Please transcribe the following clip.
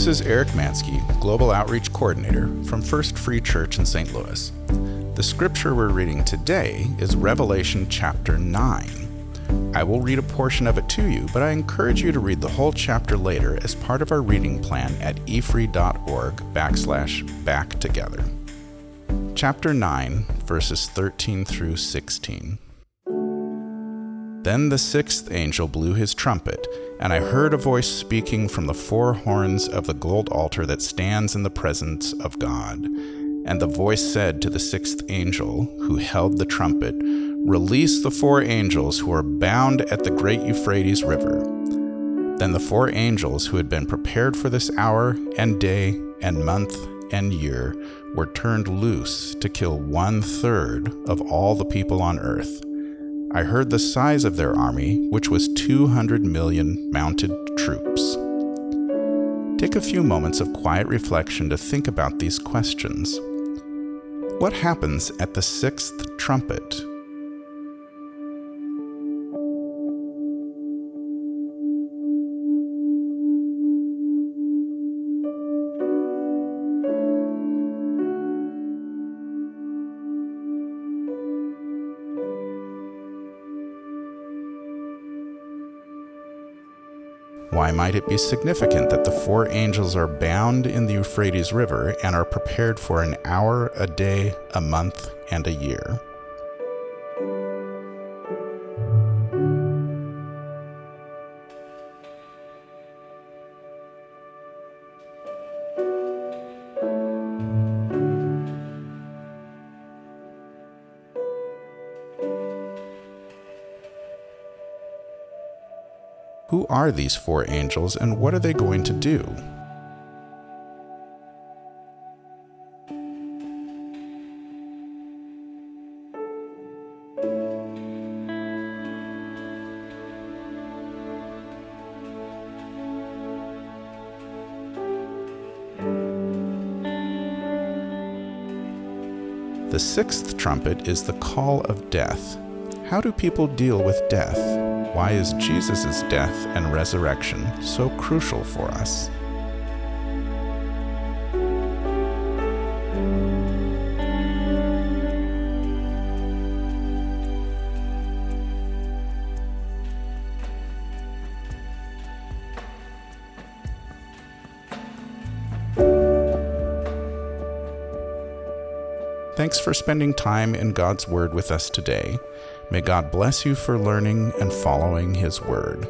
This is Eric Mansky, Global Outreach Coordinator from First Free Church in St. Louis. The scripture we're reading today is Revelation chapter 9. I will read a portion of it to you, but I encourage you to read the whole chapter later as part of our reading plan at efree.org backslash back together. Chapter 9, verses 13 through 16. Then the sixth angel blew his trumpet, and I heard a voice speaking from the four horns of the gold altar that stands in the presence of God. And the voice said to the sixth angel, who held the trumpet, Release the four angels who are bound at the great Euphrates River. Then the four angels who had been prepared for this hour and day and month and year were turned loose to kill one third of all the people on earth. I heard the size of their army, which was 200 million mounted troops. Take a few moments of quiet reflection to think about these questions. What happens at the sixth trumpet? Why might it be significant that the four angels are bound in the Euphrates River and are prepared for an hour, a day, a month, and a year? Who are these four angels and what are they going to do? The sixth trumpet is the call of death. How do people deal with death? Why is Jesus' death and resurrection so crucial for us? Thanks for spending time in God's Word with us today. May God bless you for learning and following His Word.